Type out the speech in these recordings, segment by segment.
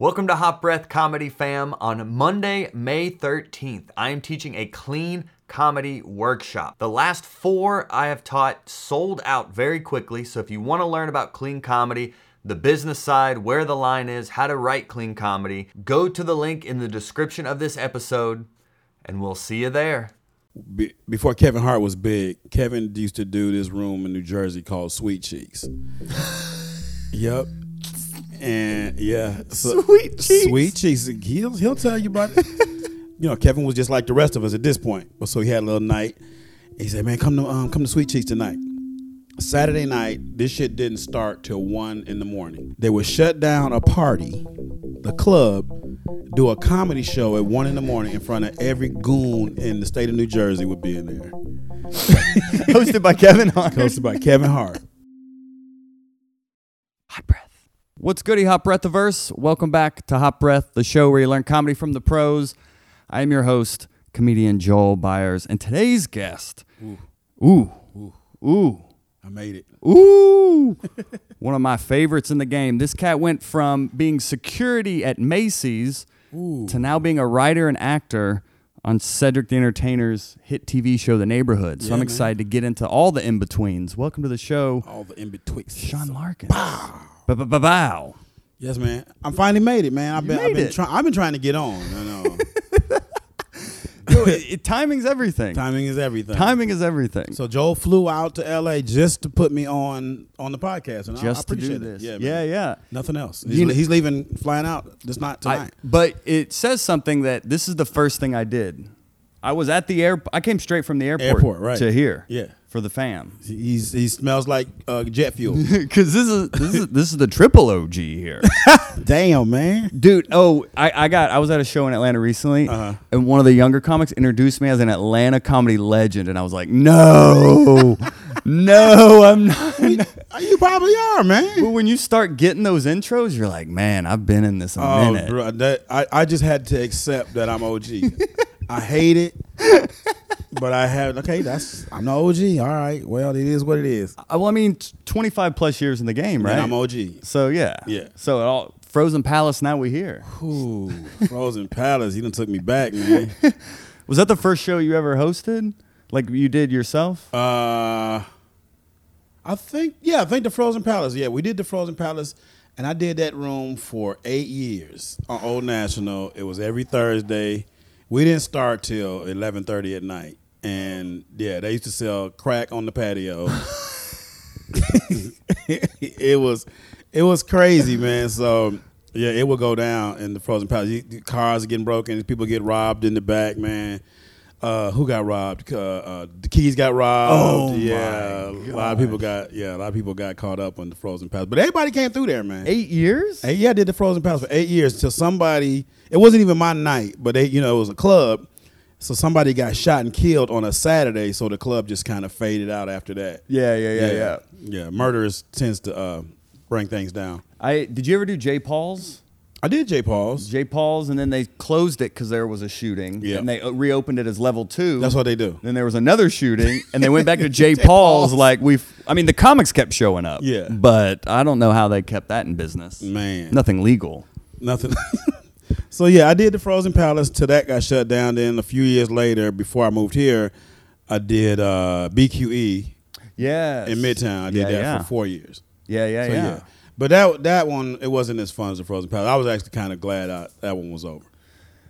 Welcome to Hot Breath Comedy Fam. On Monday, May 13th, I am teaching a clean comedy workshop. The last four I have taught sold out very quickly, so if you want to learn about clean comedy, the business side, where the line is, how to write clean comedy, go to the link in the description of this episode, and we'll see you there. Be- before Kevin Hart was big, Kevin used to do this room in New Jersey called Sweet Cheeks. yep. And yeah, so- Sweet Cheeks. Sweet Cheeks. He'll he'll tell you about it. you know, Kevin was just like the rest of us at this point. But so he had a little night. He said, "Man, come to um, come to Sweet Cheeks tonight." Saturday night, this shit didn't start till one in the morning. They would shut down a party, the club, do a comedy show at one in the morning in front of every goon in the state of New Jersey would be in there. Hosted by Kevin Hart. Hosted by Kevin Hart. Hot Breath. What's goody, Hot Breathiverse? Welcome back to Hot Breath, the show where you learn comedy from the pros. I am your host, comedian Joel Byars, and today's guest, ooh, ooh, ooh, ooh. I made it. ooh, one of my favorites in the game. This cat went from being security at Macy's to now being a writer and actor on Cedric the Entertainer's hit TV show, The Neighborhood. So Yeah, I'm man. excited to get into all the in betweens. Welcome to the show, All the in betwixt. Sean Larkin. Bow. Yes, man. I finally made it, man. I've You been, I've been trying. I've been trying to get on. You know, Yo, it- it- timing's everything. timing is everything. Timing is everything. So Joel flew out to L.A. just to put me on on the podcast, and I- I, just to do appreciate this. it. Yeah, yeah, yeah. Nothing else. You He's, kn- he's leaving, flying out. Just not I- tonight. but it says something that this is the first thing I did. I was at the air. I came straight from the airport, Airport, right. to here. Yeah. For the fam. He's he smells like uh, jet fuel. Because this is this is this is the triple OG here, Damn, man. dude. Oh, I, I got I was at a show in Atlanta recently, Uh-huh. and one of the younger comics introduced me as an Atlanta comedy legend, and I was like, no, no, I'm not. You probably are, man. But when you start getting those intros, you're like, man, I've been in this a Oh, minute. bro, that I, I just had to accept that I'm OG. I hate it, but I have okay. That's I'm the OG. All right. Well, it is what it is. Uh, Well, I mean, 25 plus years in the game, right? And I'm OG. So yeah, Yeah. So it all Frozen Palace. Now we here. Ooh, Frozen Palace. He done took me back, man. Was that the first show you ever hosted? Like you did yourself? Uh, I think yeah, I think the Frozen Palace. Yeah, we did the Frozen Palace, and I did that room for eight years on Old National. It was every Thursday. We didn't start till eleven thirty at night, and yeah, they used to sell crack on the patio. it was, it was crazy, man. So. Yeah, it would go down in the Frozen Palace. You- Cars are getting broken. People get robbed in the back, man. Uh, who got robbed? Uh, uh, the keys got robbed. Oh, yeah, a lot of people got yeah, a lot of people got caught up on the Frozen Palace. But everybody came through there, man. Eight years? Hey, yeah, I did the Frozen Palace for eight years till somebody. It wasn't even my night, but they, you know, it was a club. So somebody got shot and killed on a Saturday. So the club just kind of faded out after that. Yeah, yeah, yeah, yeah. yeah. Murderers tends to uh, bring things down. I did you ever do J Paul's? I did J. Paul's. J Paul's, and then they closed it because there was a shooting. Yeah. and they uh, reopened it as level two. That's what they do. Then there was another shooting, and they went back to J. Paul's. Like we've, I mean, the comics kept showing up. Yeah. but I don't know how they kept that in business. Man. nothing legal. Nothing. so yeah, I did the Frozen Palace till that got shut down. Then a few years later, before I moved here, I did uh, BQE Yeah, in Midtown. I did yeah, that yeah. for four years. Yeah, yeah, So, yeah. But that that one it wasn't as fun as the Frozen Palace. I was actually kind of glad I, that one was over.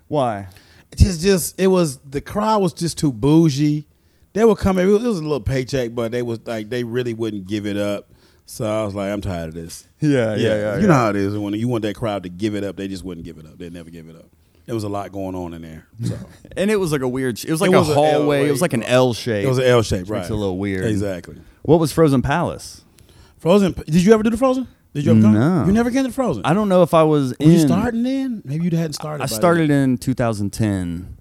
Why? It just just it was the crowd was just too bougie. They were coming. It was a little paycheck, but they was like they really wouldn't give it up. So I was like, I'm tired of this. Yeah, yeah, yeah. You know how it is when you want that crowd to give it up, they just wouldn't give it up. They never give it up. There was a lot going on in there. So And it was like a weird. It was like It a a hallway. It was like an L shape. it was an L shape, right? It's a little weird. Exactly. What was Frozen Palace? Frozen. Did you ever do the Frozen? Did you ever come? No. You never came to the Frozen. I don't know if I was Were in. you starting then? Maybe you hadn't started. I by started then. in 2010,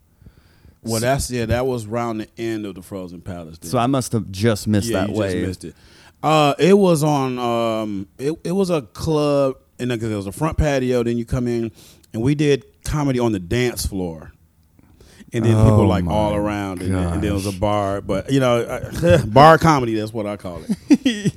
Well, that's yeah. That was around the end of the Frozen Palace. Then. so I must have just missed yeah, that you wave. just missed it. Uh, it was on. Um, it it was a club, and because it was a front patio. Then you come in, and we did comedy on the dance floor. And then Oh people like all around, and, then- and then it was a bar. But you know, bar comedy. That's what I call it.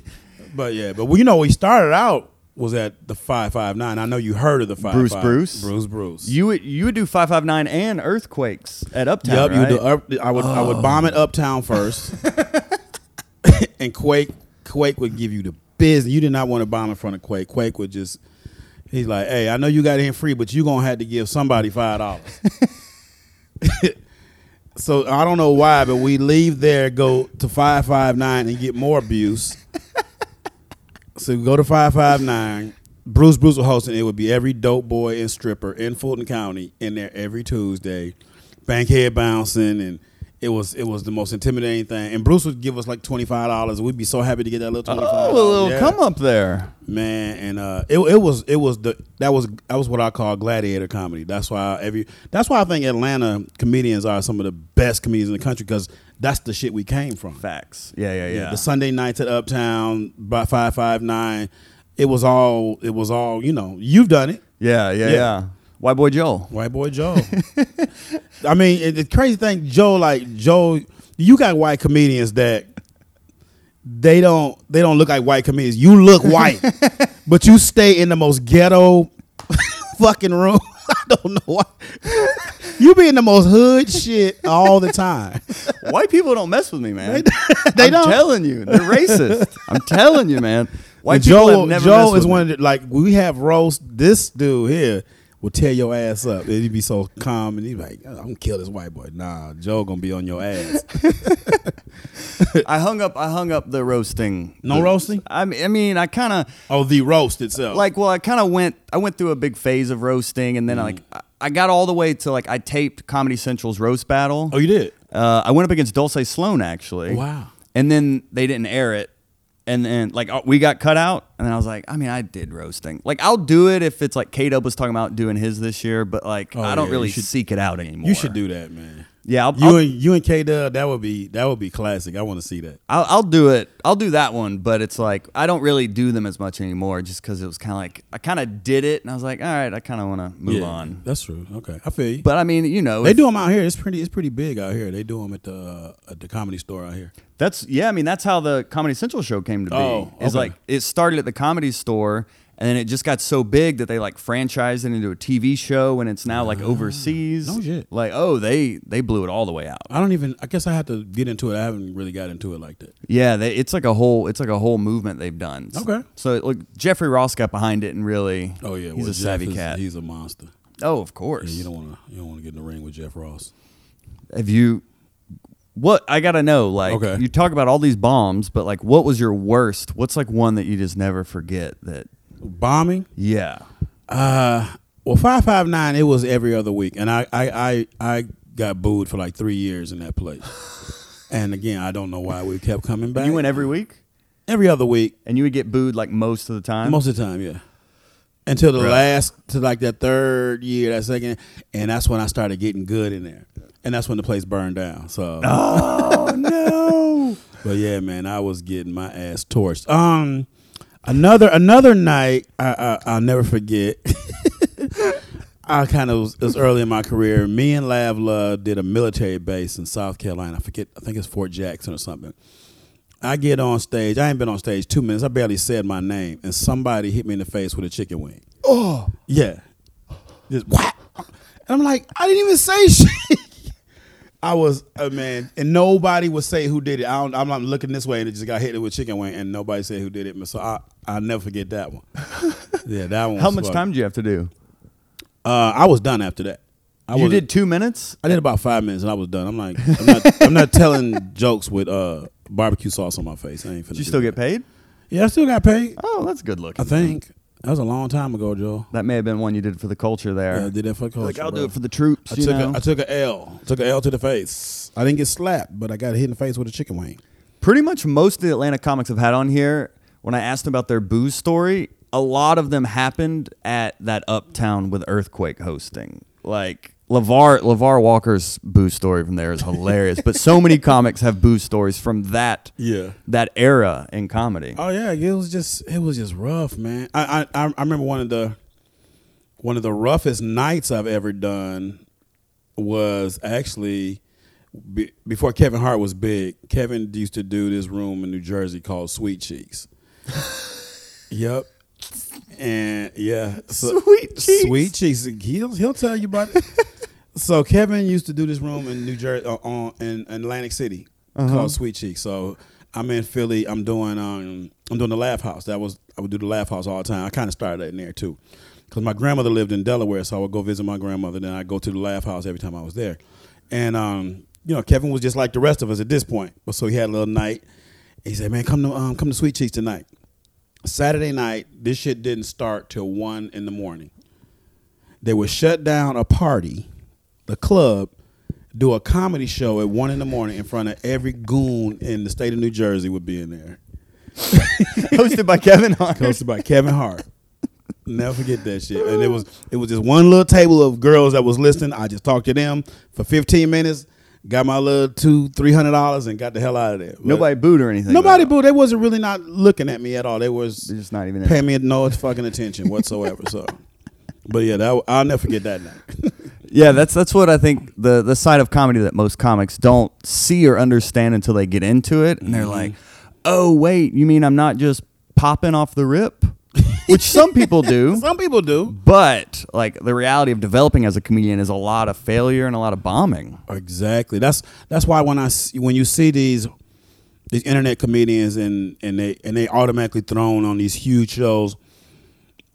but yeah, but well, you know, we started out was at the five five nine. I know you heard of the five Bruce Bruce? Bruce Bruce. You would you would do five five nine and earthquakes at Uptown, Yep, you right? would do up, I would I would oh. bomb it uptown first, and Quake Quake would give you the business. You did not want to bomb in front of Quake. Quake would just he's like, hey, I know you got in free, but you gonna have to give somebody five dollars. so I don't know why, but we leave there, go to five five nine, and get more abuse. So go to five five nine. Bruce Bruce was hosting. It would be every dope boy and stripper in Fulton County in there every Tuesday, bankhead bouncing, and it was it was the most intimidating thing. And Bruce would give us like twenty five dollars. We'd be so happy to get that little twenty five. Oh, a little come up there. man. And uh, it it was it was the that was that was what I call gladiator comedy. That's why every that's why I think Atlanta comedians are some of the best comedians in the country because that's the shit we came from. Facts. Yeah, yeah, yeah. The Sunday nights at Uptown by five five nine. It was all it was all you know. You've done it. yeah, yeah, Yeah. yeah. White boy Joe. White boy Joe. I mean, it- the crazy thing, Joe, like Joe, you got white comedians that they don't they don't look like white comedians. You look white, but you stay in the most ghetto fucking room. I don't know why. You be in the most hood shit all the time. White people don't mess with me, man. They don't. I'm don't. telling you, they're racist. I'm telling you, man. White And people Joe, have never Joe is one me. of the, like we have roast. This dude here will tear your ass up. And He'd be so calm and he'd be like, "I'm gonna kill this white boy." Nah, Joe gonna be on your ass. I hung up. I hung up the roasting. No The- roasting? I mean, I mean, I kind of Oh, the roast itself. like. Well, I kind of went. I went through a big phase of roasting, and then Mm. I like I- I got all the way to like I taped Comedy Central's roast battle. oh, you did. Uh, I went up against Dulce Sloan actually. Wow. And then they didn't air it. And then like uh, we got cut out, and then I was like, I mean, I did roasting. Like I'll do it if it's like K Dub was talking about doing his this year, but like Oh, I don't yeah, really should- seek it out anymore. You should do that, man. Yeah, I'll, You I'll, and you and K Dub, that would be that would be classic. I want to see that. I'll, I'll do it. I'll do that one, but it's like I don't really do them as much anymore, just because it was kind of like I kind of did it, and I was like, all right, I kind of want to move Yeah, on. That's true. Okay, I feel you. But I mean, you know, they if- do them out here. It's pretty. It's pretty big out here. They do them at the uh, at the comedy store out here. That's yeah. I mean, that's how the Comedy Central show came to be. Oh, It's okay. like it started at the Comedy Store, and then it just got so big that they like franchised it into a TV show, and it's now like overseas. Ah, no shit. Like oh, they they blew it all the way out. I don't even. I guess I have to get into it. I haven't really got into it like that. Yeah, they, it's like a whole it's like a whole movement they've done. Okay. So like Jeffrey Ross got behind it, and really, Oh yeah, he's well, a savvy is- cat. He's a monster. oh, of course. Yeah, you don't want to. You don't want to get in the ring with Jeff Ross. Have you? What I gotta know, like Okay. you talk about all these bombs, but like, what was your worst? What's like one that you just never forget? That Bombing. yeah, Uh, well, five five nine. It was every other week, and I I I, I got booed for like three years in that place. and again, I don't know why we kept coming back. you went every week. every other week, And you would get booed like most of the time. most of the time, yeah. Until the Right. last, to like that third year, that second, and that's when I started getting good in there, and that's when the place burned down. So, oh no! but yeah, man, I was getting my ass torched. Um, another another night, I, I I'll never forget. I kind of was, it was early in my career. Me and Lav Love did a military base in South Carolina. I forget. I think it's Fort Jackson or something. I get on stage. I ain't been on stage two minutes. I barely said my name, and somebody hit me in the face with a chicken wing. Oh, Yeah, just whack. And I'm like, I didn't even say shit. I was a man, and nobody would say who did it. I don't, I'm not looking this way, and it just got hit with chicken wing, and nobody said who did it. So I, I'll never forget that one. yeah, that one. how much fun. time did you have to do? Uh, I was done after that. I you did two minutes. I did about five minutes, and I was done. I'm like, I'm not, I'm not telling jokes with uh, barbecue sauce on my face. I ain't finna Did you still that. get paid? Yeah, I still got paid. Oh, that's good looking. I think that was a long time ago, Joe. that may have been one you did for the culture there. Yeah, I did that for culture. like I'll bro. do it for the troops. I you took know? a, I took a L. Took a L to the face. I didn't get slapped, but I got hit in the face with a chicken wing. Pretty much most of the Atlanta comics I've had on here, when I asked them about their booze story, a lot of them happened at that Uptown with Earthquake hosting. Like LeVar LeVar Walker's boo story from there is hilarious. but so many comics have boo stories from that Yeah. that era in comedy. Oh yeah, it was just it was just rough, man. I I I remember one of the one of the roughest nights I've ever done was actually be, before Kevin Hart was big. Kevin used to do this room in New Jersey called Sweet Cheeks. yep. And yeah, so- Sweet cheeks. Sweet cheeks. He'll he'll tell you about it. so Kevin used to do this room in New Jersey, uh, on in Atlantic City, called Sweet Cheeks. So I'm in Philly. I'm doing um I'm doing the Laugh House. That was I would do the Laugh House all the time. I kind of started in there too, because my grandmother lived in Delaware, so I would go visit my grandmother. Then I go to the Laugh House every time I was there, and um you know Kevin was just like the rest of us at this point. But so he had a little night. He said, "Man, come to um, come to Sweet Cheeks tonight." Saturday night, this shit didn't start till one in the morning. They would shut down a party, the club, do a comedy show at one in the morning in front of every goon in the state of New Jersey would be in there. Hosted by Kevin Hart. Hosted by Kevin Hart. Never forget that shit. And it was it was just one little table of girls that was listening. I just talked to them for 15 minutes, got my little two, three hundred dollars, and got the hell out of there. But Nobody booed or anything. nobody booed. They wasn't really not looking at me at all. They was They're just not even in. paying me no fucking attention whatsoever. so, but yeah, that I'll never forget that night. Yeah, that's that's what I think the the side of comedy that most comics don't see or understand until they get into it, and they're Mm-hmm. like, "Oh, wait, you mean I'm not just popping off the rip?" Which some people do. Some people do. But like the reality of developing as a comedian is a lot of failure and a lot of bombing. Exactly. That's that's why when I when you see these these internet comedians and and they and they automatically thrown on these huge shows,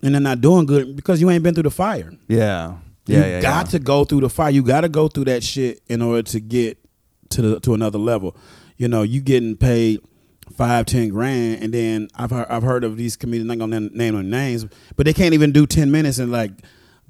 and they're not doing good because you ain't been through the fire. Yeah, You yeah, yeah. got yeah. to go through the fire. You got to go through that shit in order to get to the to another level. You know, you getting paid five, ten grand, and then I've heard, I've heard of these comedians. I'm not gonna name their names, but they can't even do ten minutes and like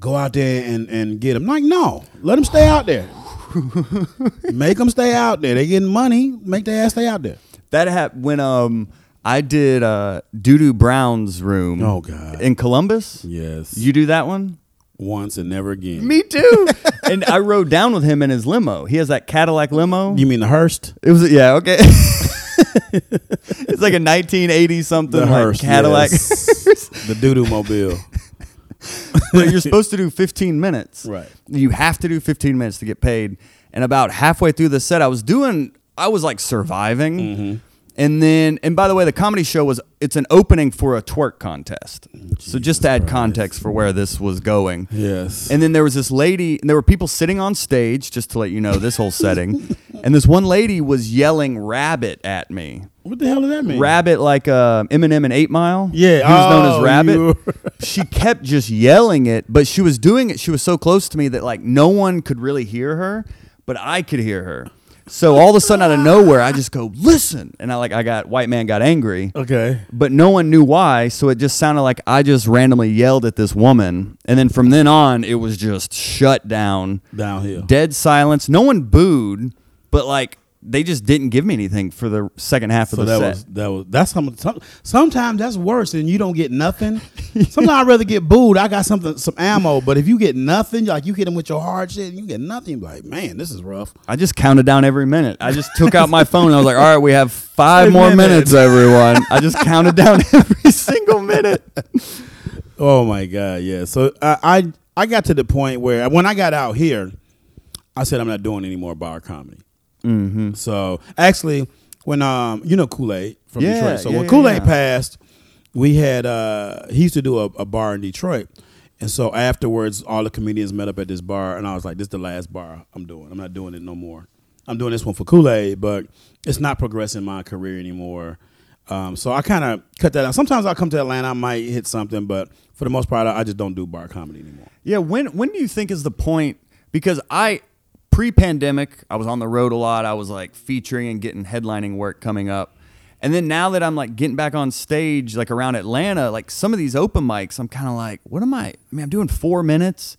go out there and and get them. Like, no, let them stay out there. make them stay out there. They getting money. Make their ass stay out there. That happened when um I did uh Doodoo Brown's room. Oh, God. in Columbus. Yes, You do that one? once and never again. Me too. and I rode down with him in his limo. He has that Cadillac limo. You mean the Hearst? It was yeah okay. it's like a 1980 something The like Cadillac. yes. the Doodoo Mobile. But you're supposed to do 15 minutes. Right. You have to do 15 minutes to get paid. And about halfway through the set, I was doing. I was like surviving. Mm-hmm. And then, and by the way, the comedy show was it's an opening for a twerk contest. so just to add context for where this was going. Yes. And then there was this lady, and there were people sitting on stage, just to let you know this whole setting. and this one lady was yelling rabbit at me. what the hell does that mean? Rabbit like uh, Eminem and Eight Mile. Yeah, he was known oh, as Rabbit. she kept just yelling it, but she was doing it. She was so close to me that like no one could really hear her, but I could hear her. So all of a sudden, out of nowhere, I just go listen, and I like I got white man got angry, Okay. but no one knew why. So it just sounded like I just randomly yelled at this woman, and then from then on, it was just shut down, Downhill. dead silence. No one booed, but like they just didn't give me anything for the second half So of the that set. was that was that's some, some sometimes that's worse and you don't get nothing. Sometimes I'd rather get booed. I got something some ammo, but if you get nothing, like you hit them with your hard shit, and you get nothing. Like man, this is rough. I just counted down every minute. I just took out my phone. And I was like, all right, we have five Five more minutes." minutes, everyone. I just counted down every single minute. Oh my god, yeah. So I I, I got to the point where when I got out here, I said I'm not doing any more bar comedy. Mm-hmm. So actually, when um you know Kool Aid from Yeah, Detroit, so yeah, when Kool Aid yeah. passed, we had uh he used to do a, a bar in Detroit. And so afterwards, all the comedians met up at this bar, and I was like, "This is the last bar I'm doing. I'm not doing it no more. I'm doing this one for Kool Aid, but it's not progressing my career anymore." Um, so I kind of cut that out. Sometimes I come to Atlanta, I might hit something, but for the most part, I I just don't do bar comedy anymore. Yeah, when when do you think is the point? Because I pre-pandemic, I was on the road a lot. I was like featuring and getting headlining work coming up. And then now that I'm like getting back on stage, like around Atlanta, like some of these open mics, I'm kind of like, what am I? I mean, I'm doing four minutes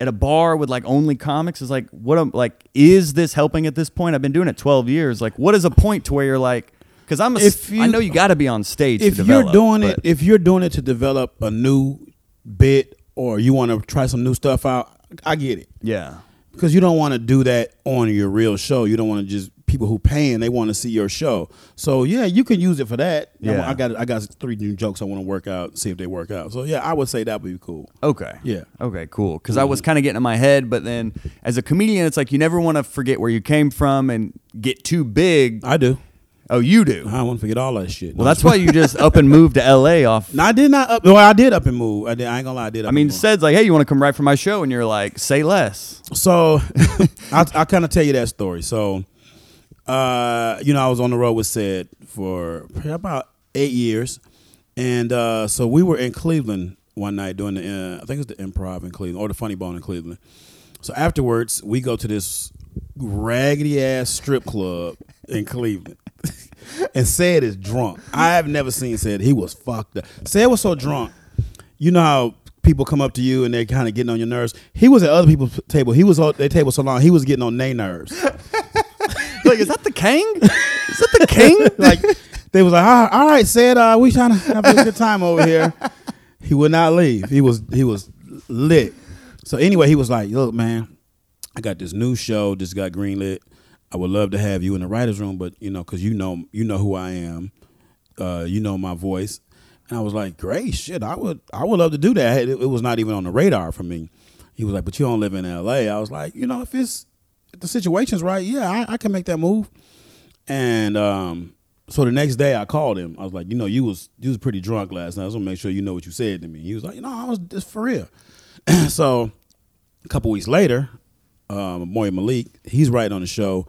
at a bar with like only comics. Is like, what am like? Is this helping at this point? I've been doing it 12 years. Like, what is a point to where you're like? Because I'm a, If I you- know you got to be on stage. if to you're develop, doing it, if you're doing it to develop a new bit or you want to try some new stuff out, I get it yeah, because you don't want to do that on your real show. You don't want to just people who paying they want to see your show. So yeah, you can use it for that. Yeah. I got I got three new jokes I want to work out, see if they work out. So yeah, I would say that would be cool. Okay. Yeah. Okay, cool. Because I mm-hmm. was kind of getting in my head, but then as a comedian, it's like you never want to forget where you came from and get too big. I do. Oh, you do. I want to forget all that shit. Well, that's why you just up and moved to L.A. off. No, I did not up. Well, I did up and move. I did. I ain't gonna lie. I did. Up I mean, and move. Ced's like, hey, you want to come right for my show? And you're like, say less. So I'll, I'll kind of tell you that story. So, uh, you know, I was on the road with Ced for about eight years, and uh, so we were in Cleveland one night doing the uh, I think it was the Improv in Cleveland or the Funny Bone in Cleveland. So afterwards, we go to this raggedy ass strip club in Cleveland. and Ced is drunk. I have never seen Ced. He was fucked up. Ced was so drunk. You know how people come up to you and they're kind of getting on your nerves. He was at other people's table. He was on their table so long. He was getting on their nerves. like, is that the king? Is that the king? like they was like, all right, all right Ced, uh, we trying to have a good time over here. He would not leave. He was he was lit. So anyway, he was like, look, man, I got this new show. Just got greenlit. I would love to have you in the writers' room, but you know, because you know, you know who I am, uh, you know my voice, and I was like, great, shit, I would, I would love to do that. It, it was not even on the radar for me. He was like, but you don't live in L.A. I was like, you know, if it's if the situation's right, yeah, I, I can make that move. And um, so the next day, I called him. I was like, you know, you was you was pretty drunk last night. I was gonna make sure you know what you said to me. He was like, you know, I was just for real. so a couple weeks later, um, Moy Malik, he's writing on the show.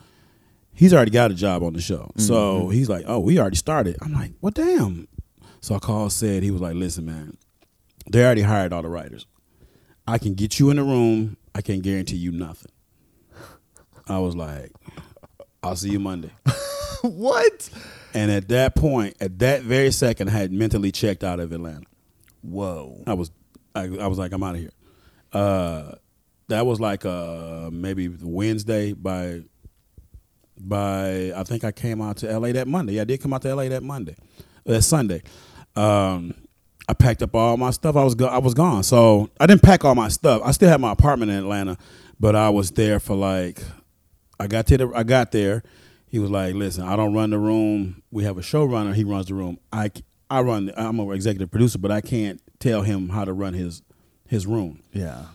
He's already got a job on the show. So he's like, oh, we already started. I'm like, well, damn. So I called, Ced, he was like, listen, man, they already hired all the writers. I can get you in the room. I can't guarantee you nothing. I was like, I'll see you Monday. what? And at that point, at that very second, I had mentally checked out of Atlanta. Whoa. I was, I, I was like, I'm out of here. Uh, that was like uh, maybe Wednesday by, by I think I came out to LA that Monday. Yeah, I did come out to LA that Monday, that Sunday. Um, I packed up all my stuff. I was go- I was gone, so I didn't pack all my stuff. I still had my apartment in Atlanta, but I was there for like, I got to the, I got there. He was like, "Listen, I don't run the room. We have a showrunner. He runs the room. I I run. I'm an executive producer, but I can't tell him how to run his his room. Yeah.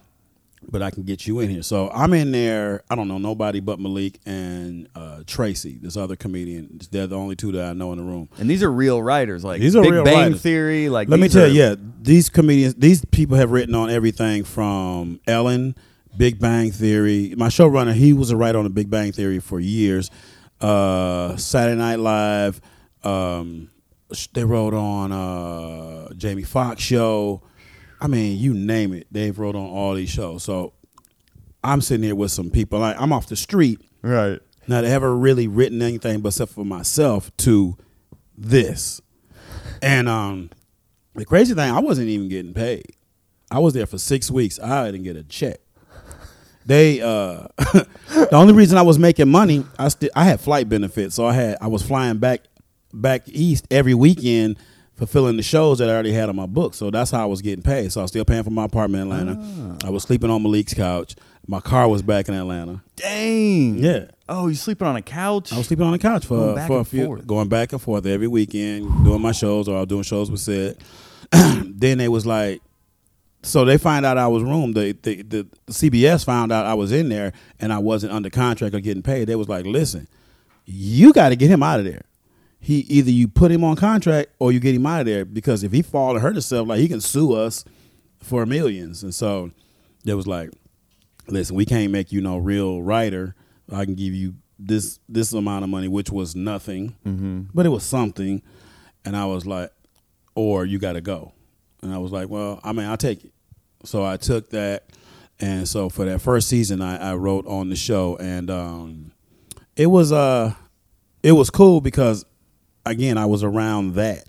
But I can get you in here. So I'm in there. I don't know nobody but Malik and uh, Tracy, this other comedian. They're the only two that I know in the room. And these are real writers, like These are Big real Bang writers. Theory. Like, Let me tell are- you, yeah, these comedians, these people have written on everything from Ellen, Big Bang Theory. My showrunner, he was a writer on the Big Bang Theory for years. Uh, Saturday Night Live. Um, they wrote on uh, Jamie Foxx show. I mean, you name it, they've wrote on all these shows. So I'm sitting here with some people. Like I'm off the street. right. Not ever really written anything but except for myself to this. And um the crazy thing, I wasn't even getting paid. I was there for six weeks. I didn't get a check. They uh the only reason I was making money, I still I had flight benefits. So I had I was flying back back east every weekend fulfilling the shows that I already had on my book. So that's how I was getting paid. So I was still paying for my apartment in Atlanta. Ah. I was sleeping on Malik's couch. My car was back in Atlanta. Dang. Yeah. Oh, you sleeping on a couch? I was sleeping on a couch for for a few, forth. going back and forth every weekend, doing my shows or I was doing shows with Ced. then they was like, so they find out I was room. The, the the CBS found out I was in there and I wasn't under contract or getting paid. They was like, listen, you got to get him out of there. He either you put him on contract or you get him out of there because if he fall and hurt himself, like he can sue us for millions. And so they was like, listen, we can't make you no real writer. I can give you this this amount of money, which was nothing, but it was something. And I was like, or you got to go. And I was like, well, I mean, I'll take it. So I took that, and so for that first season, I, I wrote on the show, and um, it was uh, it was cool because again, I was around that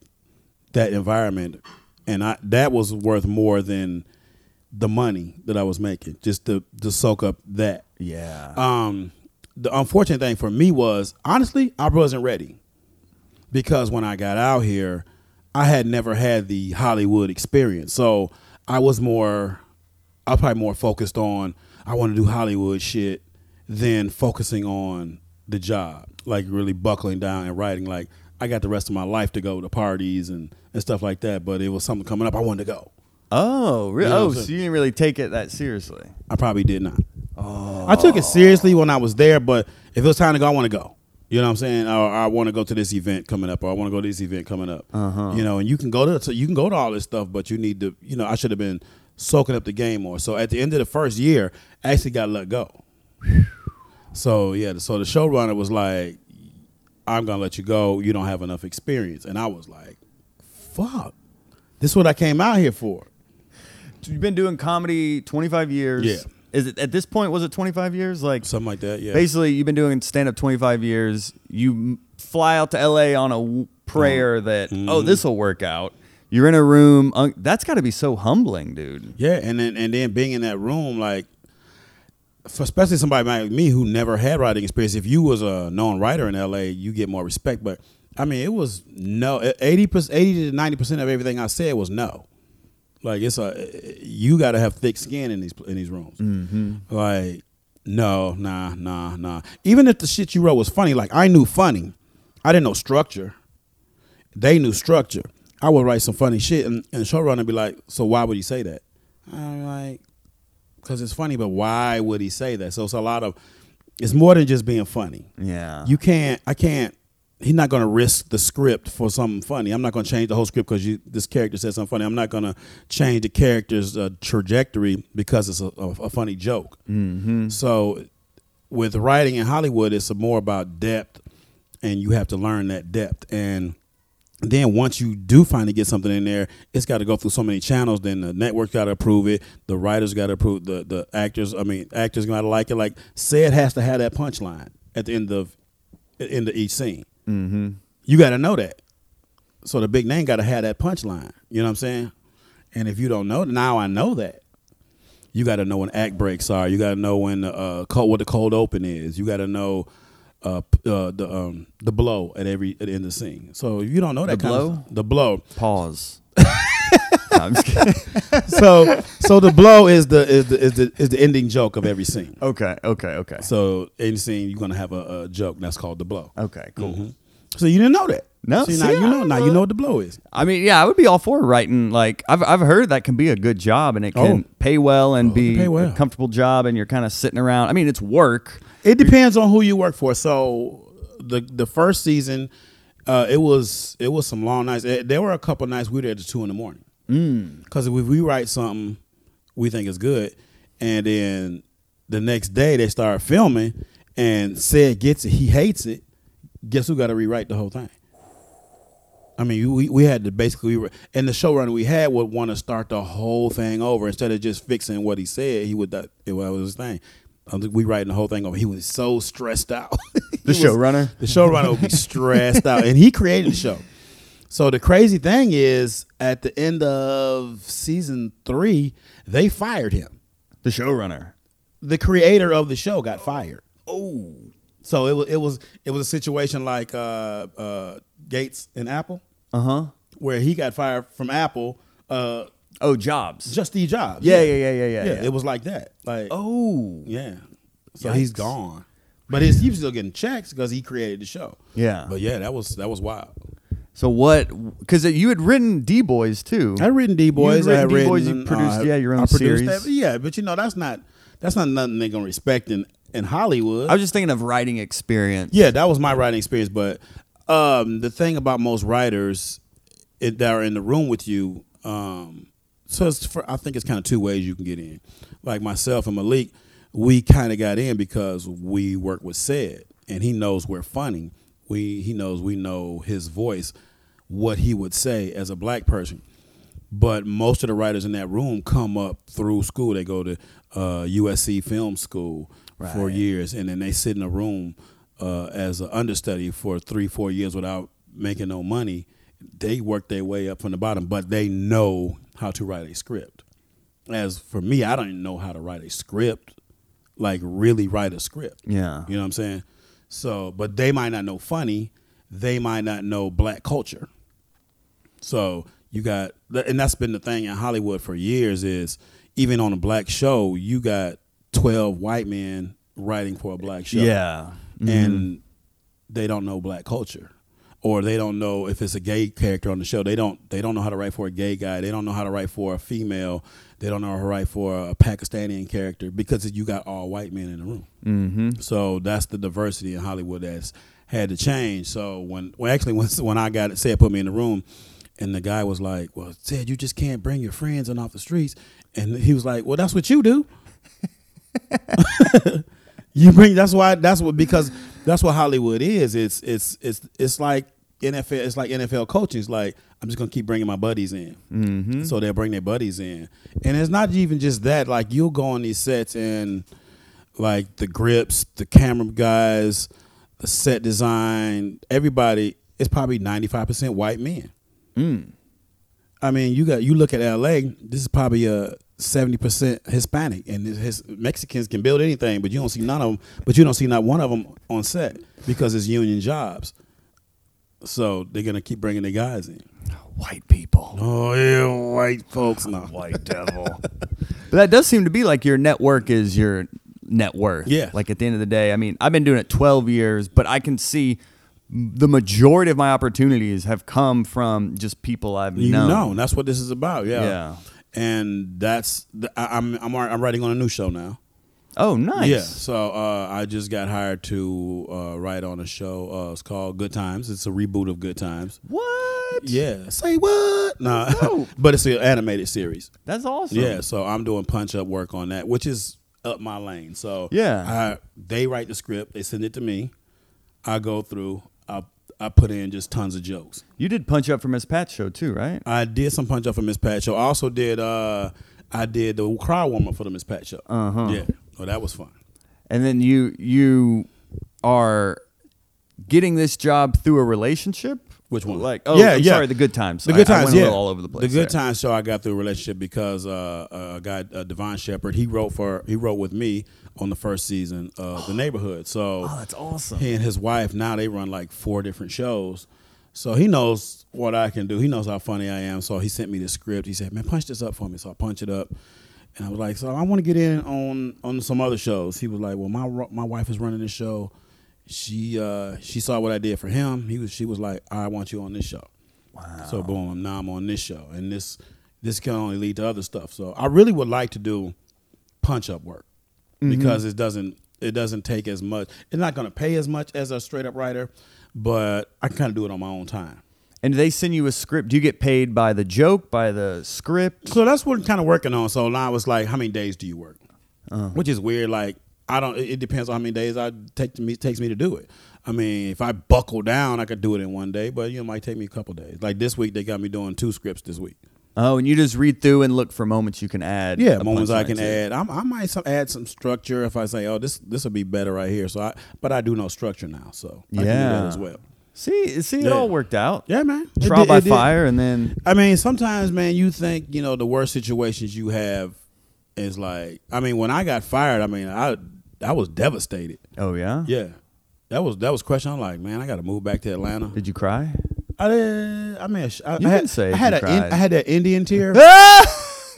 that environment, and I that was worth more than the money that I was making just to to soak up that. yeah. Um, the unfortunate thing for me was honestly I wasn't ready because when I got out here, I had never had the Hollywood experience, so I was more, I was probably more focused on I want to do Hollywood shit than focusing on the job, like really buckling down and writing. Like I got the rest of my life to go to parties and and stuff like that, but it was something coming up. I wanted to go. oh, really? You know oh, so you didn't really take it that seriously. I probably did not. Oh. I took it seriously when I was there, but if it was time to go, I want to go. You know what I'm saying? Or I want to go to this event coming up, or I want to go to this event coming up. Uh-huh. You know, and you can go to so you can go to all this stuff, but you need to. You know, I should have been soaking up the game more. So at the end of the first year, I actually got let go. So yeah, so the showrunner was like, "I'm gonna let you go. You don't have enough experience," and I was like, "Fuck, this is what I came out here for." So you've been doing comedy 25 years. Yeah. Is it at this point? Was it 25 years? Like Something like that. Yeah. basically, you've been doing stand up 25 years. You fly out to LA on a w- prayer that Mm-hmm. oh this will work out. You're in a room. Uh, that's got to be so humbling, dude. Yeah, and then and then being in that room, like, for especially somebody like me who never had writing experience. If you was a known writer in L.A., you get more respect. But I mean, it was no eh, eighty percent, eighty to ninety percent of everything I said was no. Like it's a eh, eh, you got to have thick skin in these in these rooms. Mm-hmm. Like no, nah, nah, nah. Even if the shit you wrote was funny, like I knew funny, I didn't know structure. They knew structure. I would write some funny shit, and, and the showrunner be like, "So why would you say that?" I'm like, "Cause it's funny, but why would he say that?" So it's a lot of, it's more than just being funny. Yeah. You can't. I can't. He's not going to risk the script for something funny. I'm not going to change the whole script because this character said something funny. I'm not going to change the character's uh, trajectory because it's a, a, a funny joke. mm-hmm. So with writing in Hollywood, it's more about depth, and you have to learn that depth. And then once you do finally get something in there, it's got to go through so many channels. Then the network got to approve it. The writers got to approve. The the actors, I mean, actors got to like it. Like Ced, has to have that punchline at the end of end of each scene. Mm-hmm. You got to know that. So the big name got to have that punchline. You know what I'm saying? And if you don't know, now I know that. You got to know when act breaks are. You got to know when uh, cold, what the cold open is. You got to know uh, uh, the um, the blow at every at the end of the scene. So if you don't know that The kind blow? of the blow. Pause. No, I'm just kidding. So so the blow is the is the is the is the ending joke of every scene. okay. Okay. Okay. So any scene you're gonna have a, a joke that's called the blow. Okay. Cool. So you didn't know that. No, See, see, now you know. Now you know what the blow is. I mean, yeah, I would be all for writing. Like, I've I've heard that can be a good job and it can Oh. pay well and Oh, be pay well. a comfortable job, and you're kind of sitting around. I mean, it's work. It depends on who you work for. So the the first season, uh, it was it was some long nights. Eh, There were a couple nights we were there to two in the morning. Because if we write something we think is good, and then the next day they start filming, and Ced gets it, he hates it. Guess who got to rewrite the whole thing? I mean, we, we had to basically, and the showrunner we had would want to start the whole thing over instead of just fixing what he said. He would that it was his thing. We writing the whole thing over. He was so stressed out. The showrunner? the showrunner would be stressed out, and he created the show. So the crazy thing is, at the end of season three, they fired him. The showrunner. The creator of the show got fired. Oh. So it was it was it was a situation like uh, uh, Gates and Apple, Uh huh. where he got fired from Apple. Uh, Oh, jobs. just Steve Jobs. Yeah, yeah, yeah, yeah, yeah, yeah. yeah. It was like that. Like oh. yeah. So he's gone, but his, he was still getting checks because he created the show. Yeah. But yeah, that was that was wild. So what? Because you had written D Boys too. I written D Boys. I had had written written. D-Boys, you produced, uh, yeah, your own I series. That, yeah, but you know that's not that's not nothing they're gonna respect in in Hollywood. I was just thinking of writing experience. yeah, that was my writing experience. But um, the thing about most writers it, that are in the room with you, um, so it's for, I think it's kind of two ways you can get in. Like myself and Malik, we kind of got in because we work with Ced, and he knows we're funny. We he knows we know his voice, what he would say as a black person. But most of the writers in that room come up through school. They go to uh, USC Film School for years, and then they sit in a room uh, as an understudy for three, four years without making no money. They work their way up from the bottom, but they know how to write a script. As for me, I don't even know how to write a script, like really write a script. Yeah. You know what I'm saying? So, but they might not know funny. They might not know black culture. So you got, and that's been the thing in Hollywood for years is even on a black show, you got 12 white men writing for a black show. Yeah. Mm-hmm. And they don't know black culture. Or they don't know if it's a gay character on the show. They don't. They don't know how to write for a gay guy. They don't know how to write for a female. They don't know how to write for a Pakistani character because you got all white men in the room. Mm-hmm. So that's the diversity in Hollywood that's had to change. So when well actually when when I got it, Ced put me in the room, and the guy was like, "Well, Ced you just can't bring your friends in off the streets," and he was like, "Well, that's what you do." you bring that's why that's what because that's what Hollywood is. It's it's it's it's like NFL. It's like NFL coaches. Like I'm just gonna keep bringing my buddies in, mm-hmm. so they'll bring their buddies in, and it's not even just that. Like you'll go on these sets and like the grips, the camera guys, the set design, everybody. It's probably 95 percent white men. I mean, you got you look at L.A. This is probably a seventy percent Hispanic, and his, Mexicans can build anything, but you don't see none of them. But you don't see not one of them on set because it's union jobs. So they're gonna keep bringing the guys in. White people. Oh yeah, white folks. No, White devil. but that does seem to be like your network is your net worth. Yeah. Like at the end of the day, I mean, I've been doing it 12 years, but I can see the majority of my opportunities have come from just people I've you known. know, that's what this is about. Yeah, Yeah. And that's the, I, I'm I'm I'm writing on a new show now. Oh, nice. Yeah, so uh, I just got hired to uh, write on a show. Uh, it's called Good Times. It's a reboot of Good Times. What? Yeah, say what? No, but it's an animated series. That's awesome. Yeah, so I'm doing punch up work on that, which is up my lane. So Yeah. I, they write the script, they send it to me. I go through. I I put in just tons of jokes. You did Punch Up for Miss Pat's show too, right? I did some punch up for Miss Pat show. I also did. uh I did the crowd warmer for the Miss Pat show. Uh-huh. Yeah, oh that was fun. And then you you are getting this job through a relationship? Which one? Like, oh, Yeah, I'm yeah. sorry, the Good Times. The Good Times, yeah, all over the place. The Good there. Times show I got through a relationship because uh, a guy uh, Devon Shepard he wrote for he wrote with me on the first season of The Neighborhood. So Oh, that's awesome. he and his wife now they run like four different shows. So he knows what I can do. He knows how funny I am. So he sent me the script. He said, "Man, punch this up for me." So I punch it up, and I was like, "So I want to get in on on some other shows." He was like, "Well, my my wife is running this show. She uh she saw what I did for him. He was she was like, I want you on this show." Wow. So boom, now I'm on this show, and this this can only lead to other stuff. So I really would like to do punch up work Mm-hmm. because it doesn't it doesn't take as much. It's not going to pay as much as a straight up writer, but I can kind of do it on my own time. And they send you a script? Do you get paid by the joke, by the script? So that's what I'm kind of working on. So now it's like, how many days do you work? Uh-huh. Which is weird. Like I don't. It it depends on how many days I take to me takes me to do it. I mean, if I buckle down, I could do it in one day, but you know, it might take me a couple days. Like this week, they got me doing two scripts this week. Oh, and you just read through and look for moments you can add. Yeah, moments I can to. add. I'm, I might some, add some structure if I say, oh, this this will be better right here. So I, but I do know structure now, so I can do Yeah. that as well. See, see, it Yeah. all worked out. Yeah, man. Trial did- by it did. fire, and then I mean, sometimes, man, you think you know the worst situations you have is like. I mean, when I got fired, I mean, I I was devastated. oh yeah, Yeah, that was that was question. I'm like, man, I got to move back to Atlanta. Did you cry? I did. I mean, I, You I had, can say I had you a in. I had that Indian tear.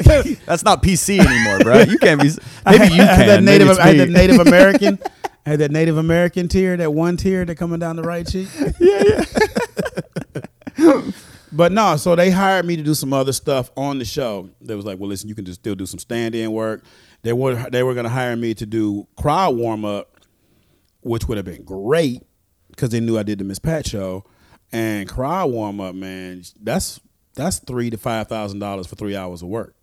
That's not PC anymore, bro. You can't be. Maybe you I had can. that Native, I had that Native American. I had that Native American tear, that one tear that coming down the right cheek. yeah, yeah. but no, so they hired me to do some other stuff on the show. They was like, well, listen, you can just still do some stand-in work. They were they were going to hire me to do crowd warm up, which would have been great because they knew I did the Miss Pat show. And cry warm up, man, that's that's three to five thousand dollars for three hours of work.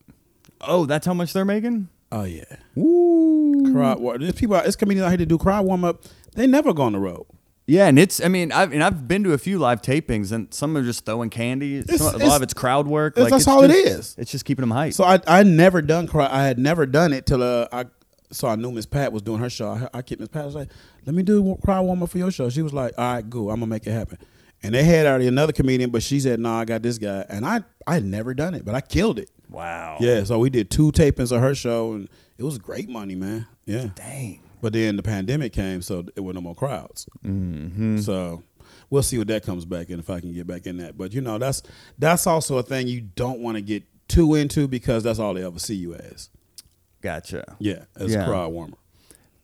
Oh, that's how much they're making. Oh yeah. Ooh. crowd war. There's people, it's comedians out here to do cry warm up. They never go on the road. Yeah, and it's. I mean, I've and I've been to a few live tapings, and some are just throwing candy. Some, a lot it's- of it's crowd work. it's- Like, that's all it just- is. It's just keeping them hyped. So I I never done cry. I had never done it till uh, I saw I knew Miss Pat was doing her show. I, I kept Miss Pat I was like, let me do cry warm up for your show. She was like, all right, cool. I'm gonna make it happen. And they had already another comedian, but she said, no, I got this guy. And I I had never done it, but I killed it. wow. Yeah. So we did two tapings of her show, and it was great money, man. Yeah. Dang. But then the pandemic came, so it were no more crowds. Mm-hmm. So we'll see what that comes back in if I can get back in that. But you know, that's that's also a thing you don't want to get too into because that's all they ever see you as. Gotcha. Yeah, as Yeah. a crowd warmer.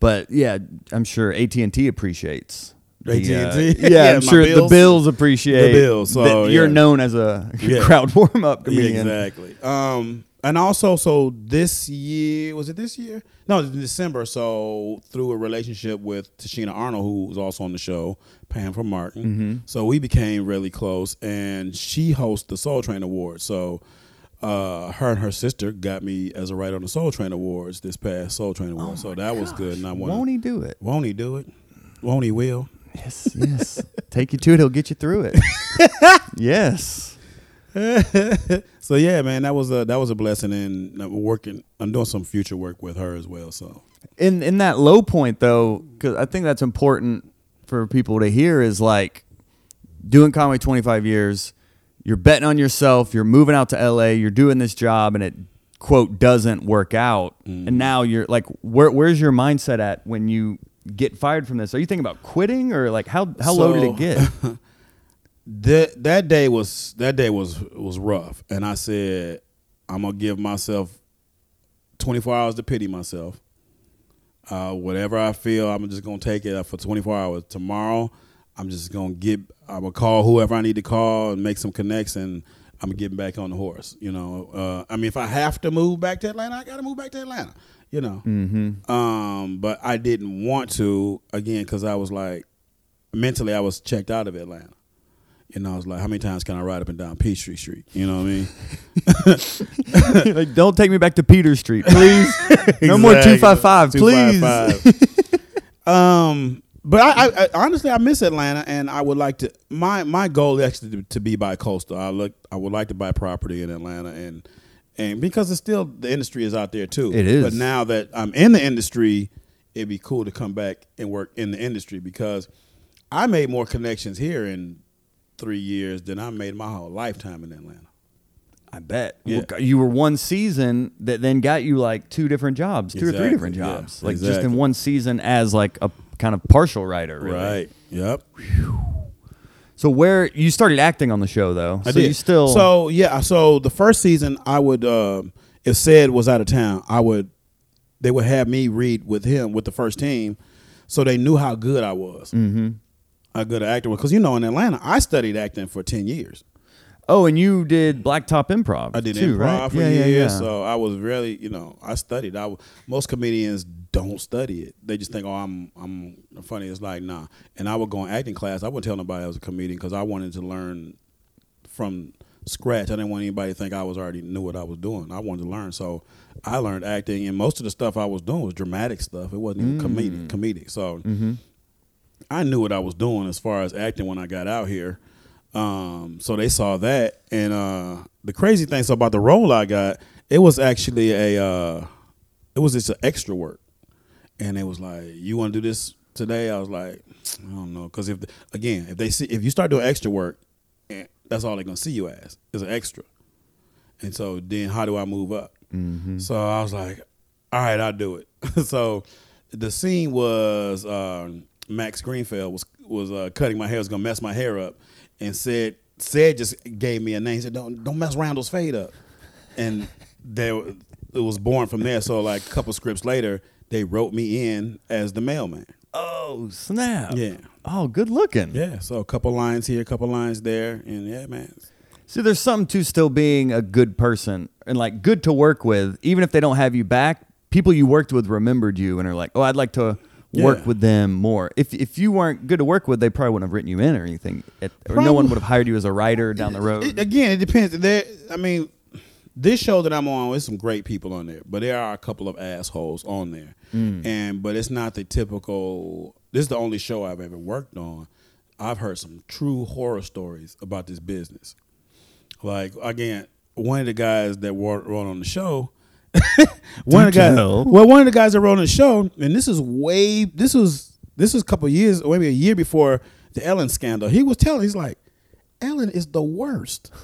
But yeah, I'm sure AT and T appreciates. The, uh, AT&T? yeah, I'm sure the Bills. Bills appreciate The Bills, so, that you're yeah. known as a Yeah. crowd warm up Yeah, comedian. exactly. Um, and also, so this year was it this year? No, in December. So through a relationship with Tichina Arnold, who was also on the show, Pam from Martin. Mm-hmm. So we became really close, and she hosts the Soul Train Awards. So uh, her and her sister got me as a writer on the Soul Train Awards this past Soul Train Awards. so that was good. And I wanna, Oh Won't he do it? Won't he do it? Won't he will? Yes, yes. Take you to it. He'll get you through it. yes. so yeah, man, that was a that was a blessing, and I'm uh, working. I'm doing some future work with her as well. So In in that low point though, because I think that's important for people to hear is like doing Conway 25 years. You're betting on yourself. You're moving out to LA. You're doing this job, and it quote doesn't work out. Mm-hmm. And now you're like, where where's your mindset at when you get fired from this? Are you thinking about quitting or like how how low did it get? that that day was that day was was rough, and I said I'm gonna give myself 24 hours to pity myself. Uh, whatever I feel, I'm just gonna take it for 24 hours. Tomorrow, I'm just gonna get. I'm gonna call whoever I need to call and make some connects, and I'm getting back on the horse. You know, uh, I mean, if I have to move back to Atlanta, I gotta move back to Atlanta. You know, mm-hmm. um, but I didn't want to again because I was like, mentally, I was checked out of Atlanta. You know, I was like, how many times can I ride up and down Peachtree Street? You know what I mean? like, don't take me back to Peachtree Street, please. No more Exactly. 255, please. 255. um, but I, I, I honestly I miss Atlanta, and I would like to. My my goal is actually to, to be by coastal. I look, I would like to buy property in Atlanta, and and because it's still the industry is out there too. It is. But now that I'm in the industry, it'd be cool to come back and work in the industry because I made more connections here in three years than I made my whole lifetime in Atlanta. I bet. Yeah. You were one season that then got you like two different jobs, two or three Exactly, different yeah, jobs. Like just in one season as like a kind of partial writer, really. Right. Yep. So where you started acting on the show though. I so did. you still So yeah. So the first season, I would um, if Ced was out of town, I would they would have me read with him with the first team, so they knew how good I was. Mm-hmm. How good an actor was because you know in Atlanta I studied acting for ten years. Oh, and you did Blacktop Improv. I did too, improv right? for yeah, years, yeah, yeah. so I was really, you know, I studied. I most comedians don't study it; they just think, "Oh, I'm I'm funny." It's like, nah. And I would go in acting class. I wouldn't tell nobody I was a comedian because I wanted to learn from scratch. I didn't want anybody to think I was already knew what I was doing. I wanted to learn, so I learned acting, and most of the stuff I was doing was dramatic stuff. It wasn't even comedic. Comedic. So I knew what I was doing as far as acting when I got out here. Um, so they saw that, and uh, the crazy thing so about the role I got, it was actually a, uh, it was just an extra work, and it was like, you want to do this today? I was like, I don't know, because if again, if they see if you start doing extra work, eh, that's all they're gonna see you as is an extra, and so then how do I move up? So I was like, all right, I'll do it. so the scene was um, Max Greenfield was was uh, cutting my hair, was gonna mess my hair up, and Ced said just gave me a name. He said, "Don't don't mess Randall's fade up," and there it was born from there. So like a couple scripts later, they wrote me in as the mailman. Oh, snap. Yeah. Oh, good looking. Yeah, so a couple lines here, a couple lines there, and yeah, man. See, there's something to still being a good person and like good to work with, even if they don't have you back. People you worked with remembered you and are like, "Oh, I'd like to work Yeah. with them more." If if you weren't good to work with, they probably wouldn't have written you in or anything, It- or no one would have hired you as a writer down the road. It- again, it depends. There, I mean, this show that I'm on, there's some great people on there, but there are a couple of assholes on there, mm. and but it's not the typical. This is the only show I've ever worked on. I've heard some true horror stories about this business. Like again, one of the guys that wrote, on the show. one of the guys, tell. well, one of the guys that wrote on the show, and this is way, this was this was a couple years, or maybe a year before the Ellen scandal. He was telling, he's like, Ellen is the worst.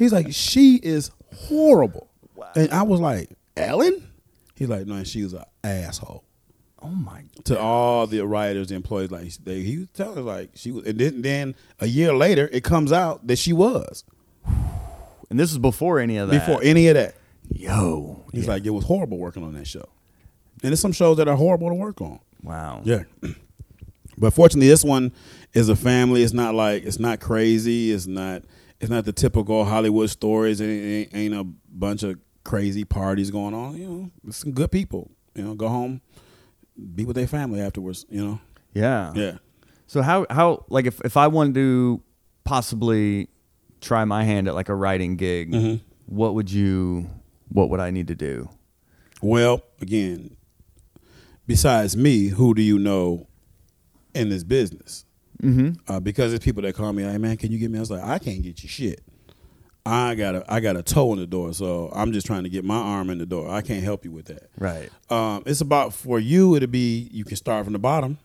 He's like, she is horrible. And I was like, Ellen? He's like, no, she was an asshole. oh my! God. To all the writers, the employees, like they, he was telling us like she was, and then, then a year later, it comes out that she was And this is before any of that. before any of that. yo, He's like, it was horrible working on that show, and there's some shows that are horrible to work on. wow. Yeah. But fortunately, this one is a family. It's not like it's not crazy. It's not. It's not the typical Hollywood stories. It ain't, ain't a bunch of crazy parties going on. You know, it's some good people. You know, go home, be with their family afterwards. You know, Yeah. yeah. So how how like if if I wanted to possibly try my hand at like a writing gig, Mhm. what would you what would I need to do? Well, again, besides me, who do you know in this business? Mm-hmm. Uh, because there's people that call me, hey man, can you get me? I was like, I can't get you shit. I got a I got a toe in the door, so I'm just trying to get my arm in the door. I can't help you with that. Right. Um, it's about for you. It'll be you can start from the bottom.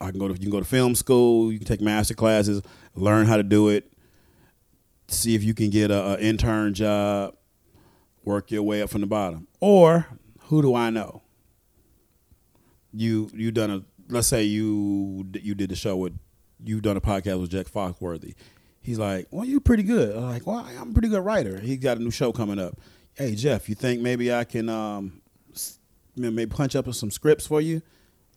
I can go to you can go to film school. You can take master classes, learn how to do it. See if you can get a, a intern job. Work your way up from the bottom. Or who do I know? You you done a let's say you you did the show with you done a podcast with Jeff Foxworthy. He's like, well, you're pretty good. I'm like, well, I'm a pretty good writer. He got a new show coming up. Hey Jeff, you think maybe I can um, maybe punch up some scripts for you?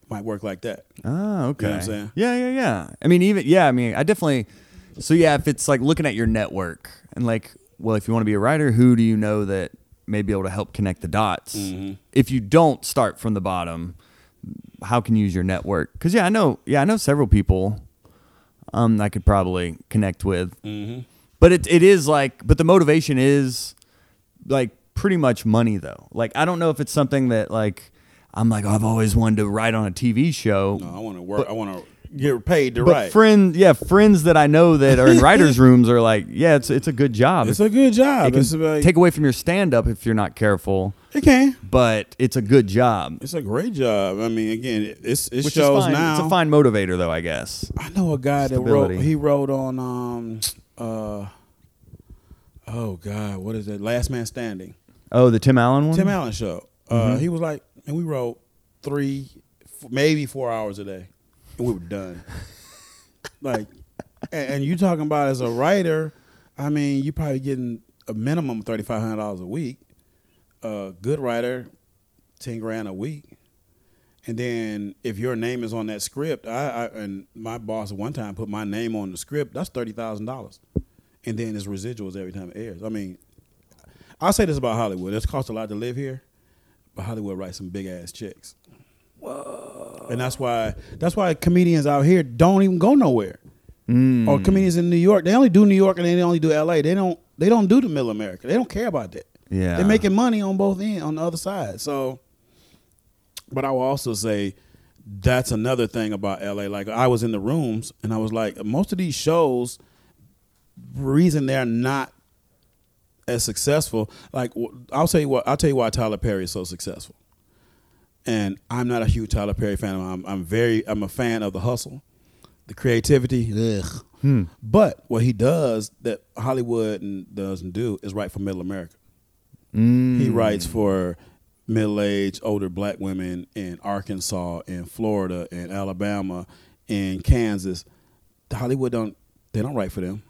Might work like that. Oh, okay. what I'm saying? Yeah, yeah, yeah. I mean, even yeah. I mean, I definitely. So yeah, if it's like looking at your network and like, well, if you want to be a writer, who do you know that may be able to help connect the dots? Mm-hmm. If you don't start from the bottom, how can you use your network? Because yeah, I know. Yeah, I know several people. Um, I could probably connect with. Mm-hmm. But it it is like, but the motivation is like pretty much money though. Like I don't know if it's something that like I'm like oh, I've always wanted to write on a TV show. No, I want to work. I want to get paid to But write. friends, yeah, friends that I know that are in writers' rooms are like, yeah, it's it's a good job. it's a good job. it can It's like, take away from your stand up if you're not careful, it can. but it's a good job. It's a great job. I mean, again, it's it Which shows now. It's a fine motivator though, I guess. I know a guy that wrote. He wrote on um uh oh god, what is it? Last Man Standing. Oh, the Tim Allen one. Tim Allen show. Uh, Mm-hmm. He was like, and we wrote three, f- maybe four hours a day, we were done. like, and, and you talking about as a writer, I mean, you probably getting a minimum of thirty five hundred dollars a week. A good writer, ten grand a week. And then if your name is on that script, I, I and my boss one time put my name on the script. That's thirty thousand dollars, and then it's residuals every time it airs. I mean, I'll say this about Hollywood: it's cost a lot to live here, but Hollywood writes some big ass checks. Whoa! And that's why that's why comedians out here don't even go nowhere. Mm. Or comedians in New York, they only do New York and they only do L.A. They don't they don't do the middle America. They don't care about that. Yeah. they're making money on both ends on the other side. So, but I will also say that's another thing about LA. Like I was in the rooms and I was like, most of these shows, reason they're not as successful. Like I'll tell you what, I'll tell you why Tyler Perry is so successful. And I'm not a huge Tyler Perry fan. I'm, I'm very, I'm a fan of the hustle, the creativity. Ugh. Hmm. But what he does that Hollywood doesn't do is write for Middle America. Mm. He writes for middle-aged older black women in Arkansas, in Florida, in Alabama, in Kansas. Hollywood don't they don't write for them.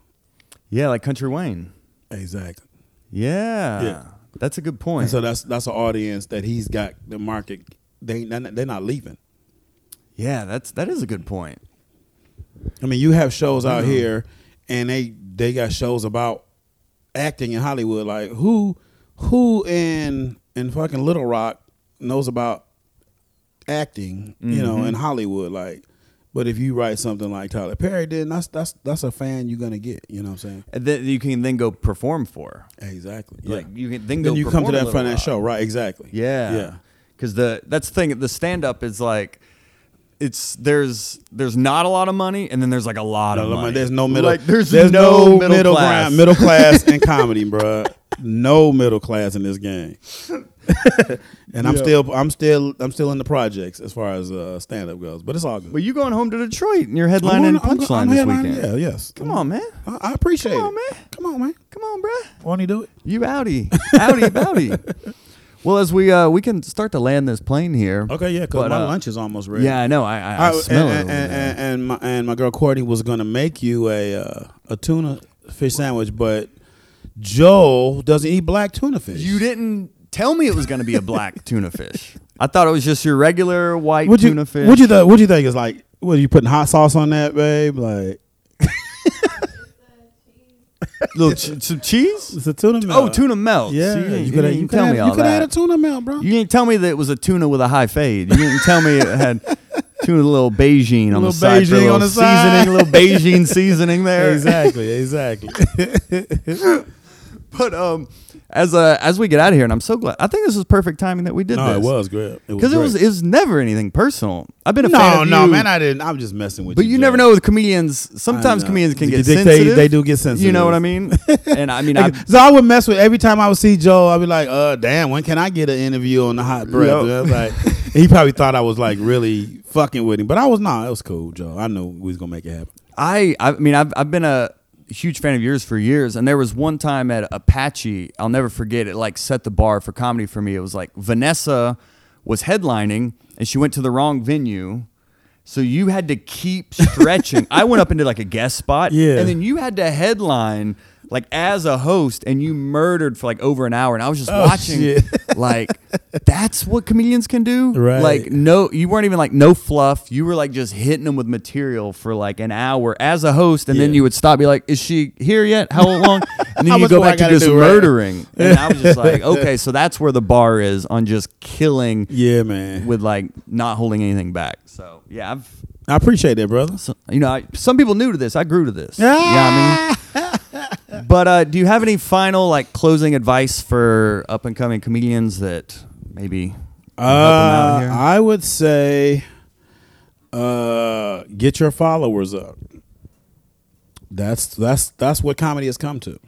Yeah, like Country Wayne. Exactly. Yeah. Yeah. That's a good And point. so that's that's an audience that he's got the market. They they're not- leaving. yeah, that's that is a good point. I mean, you have shows out Mhm. here, and they they got shows about acting in Hollywood. Like who who in in fucking Little Rock knows about acting? You know, in Hollywood. Like, but if you write something like Tyler Perry, did, that's that's that's a fan you're gonna get. You know what I'm saying? And then you can then go perform for. Exactly. Like yeah. you can then go Then you come to that front Little end show, right? Exactly. Yeah. Yeah. Because the that's the thing. The stand up is like, it's there's there's not a lot of money, and then there's like a lot of money. There's no middle. Like there's, no, middle, class. ground, middle class in comedy, bruh. No middle class in this game. and I'm Yeah. still, I'm still, I'm still in the projects as far as uh, stand up goes. But it's all good. Well, you going home to Detroit and you're I'm headlining going- I'm Punchline I'm this headlining- weekend. Yeah, yes. Come on, man. I, I appreciate Come it. on, man. Come on, man. Come on, bruh. Won't he do it? You outie, outie, bouty. Well, as we uh we can start to land this plane here. Okay, yeah. Because my uh, lunch is almost ready. Yeah, I know. I, I, I I- smell and, it. and, and, and, my and my girl Courtney was gonna make you a uh, a tuna fish sandwich, but Joe doesn't eat black tuna fish. you didn't tell me it was going to be a black tuna fish. I thought it was just your regular white you tuna fish. what you th- what you think is like? What are you putting hot sauce on that, babe? Like Little ch- some cheese. It's a tuna melt. Oh, tuna melt. Yeah, See, you, you you could you tell could me have all you could have had a tuna melt, bro. You didn't tell me that it was a tuna with a high fade. You didn't tell me it had tuna a little Beijing on the little side. for a Beijing little on the seasoning, side. a little Beijing seasoning there. exactly, exactly. But um, as uh, as we get out of here, and I'm so glad. I think this is perfect timing that we did no, this. it was great. because it was it was never anything personal. I've been a no, fan of no, you, man. I didn't. I'm just messing with But you. But you never know with comedians. Sometimes comedians can get they- they- sensitive. they do get sensitive. You know what I mean? and I mean, I So I would mess with every time I would see Joe. I'd be like, "Uh, damn, when can I get an interview on the hot breath?" Yo. And I was like, he probably thought I was like really fucking with him, but I was not. It was cool, Joe. I knew we was gonna make it happen. I I mean I've I've been a huge fan of yours for years and there was one time at Apache I'll never forget it like set the bar for comedy for me it was like Vanessa was headlining and she went to the wrong venue so you had to keep stretching I went up into like a guest spot Yeah. and then you had to headline like as a host and you murdered for like over an hour and I was just Oh, watching like that's what comedians can do? Right. like no you weren't even like no fluff. You were like just hitting them with material for like an hour as a host and then you would stop be like is she here yet? How long? And then you go back to just do, right? murdering. And i was just like okay so that's where the bar is on just killing Yeah, man. with like not holding anything back. So yeah i've I appreciate that, brother. so, you know I, some people new to this. I grew to this. Yeah. yeah i mean ah! But uh, do you have any final like closing advice for up and coming comedians that maybe help 'em out Uh. I would say, uh, get your followers up. That's that's that's what comedy has come to.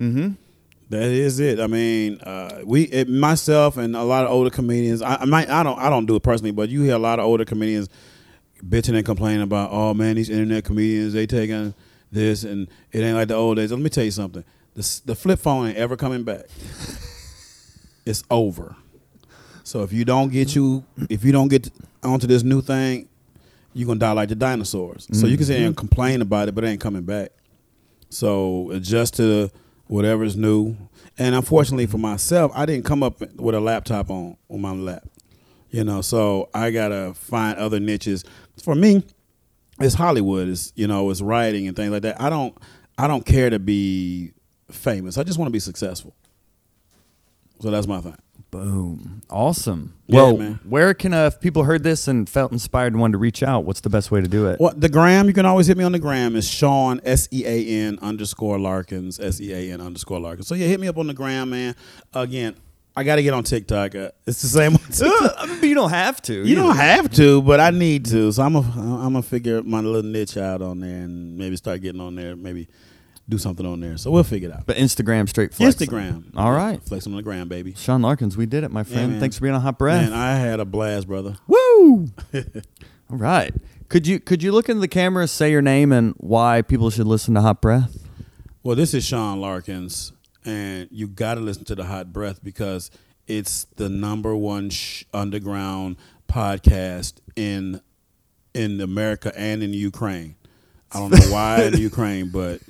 mm-hmm. That is it. I mean, uh, we, it, myself, and a lot of older comedians. I, I might, I don't, I don't do it personally, but you hear a lot of older comedians bitching and complaining about, oh man, these internet comedians, they taking this, and it ain't like the old days. Let me tell you something. The, the flip phone ain't ever coming back. it's over. So if you don't get you, if you don't get onto this new thing, you're gonna die like the dinosaurs. So you can sit and mm-hmm. complain about it, but it ain't coming back. So adjust to whatever's new. And unfortunately for myself, I didn't come up with a laptop on on my lap. You know, so I gotta find other niches. For me, it's Hollywood. It's you know, it's writing and things like that. I don't I don't care to be famous. I just want to be successful. So that's my thing. Boom. Awesome. Yeah, well, man. where can uh, if people heard this and felt inspired and wanted to reach out, what's the best way to do it? Well, the gram, you can always hit me on the gram. Is Sean S E A N underscore Larkins S E A N underscore Larkins. So yeah, hit me up on the gram, man. Again, I got to get on TikTok. Uh, It's the same. On TikTok. I you don't have to. you don't have to, but I need to. So I'm a, I'm gonna figure my little niche out on there and maybe start getting on there. Maybe do something on there. So we'll figure it out. But Instagram straight flex. Instagram. All right. Flexing on the gram, baby. Sean Larkins, we did it, my friend. man. Thanks for being on Hot Breath. Man, I had a blast, brother. Woo! All right. Could you could you look into the camera, say your name, and why people should listen to Hot Breath? Well, this is Sean Larkins, and you got to listen to the Hot Breath because it's the number one sh- underground podcast in in America and in Ukraine. I don't know why in Ukraine, but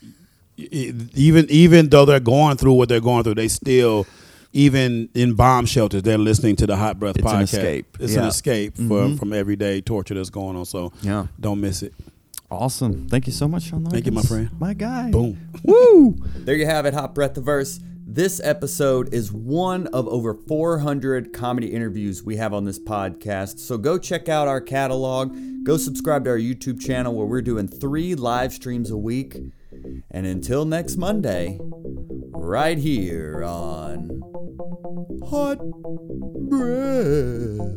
e- even even though they're going through what they're going through, they still even in bomb shelters they're listening to the Hot Breath It's an podcast. escape. It's Yeah. Mm-hmm. an escape from from everyday torture that's going on. So Yeah. don't miss it. Awesome. Thank you so much, Sean Larkins. Thank you, my friend. My guy. Boom. Woo! There you have it, Hot Breath the Verse. This episode is one of over 400 comedy interviews we have on this podcast. So go check out our catalog. Go subscribe to our YouTube channel where we're doing three live streams a week. And until next Monday, right here on Hot Breath.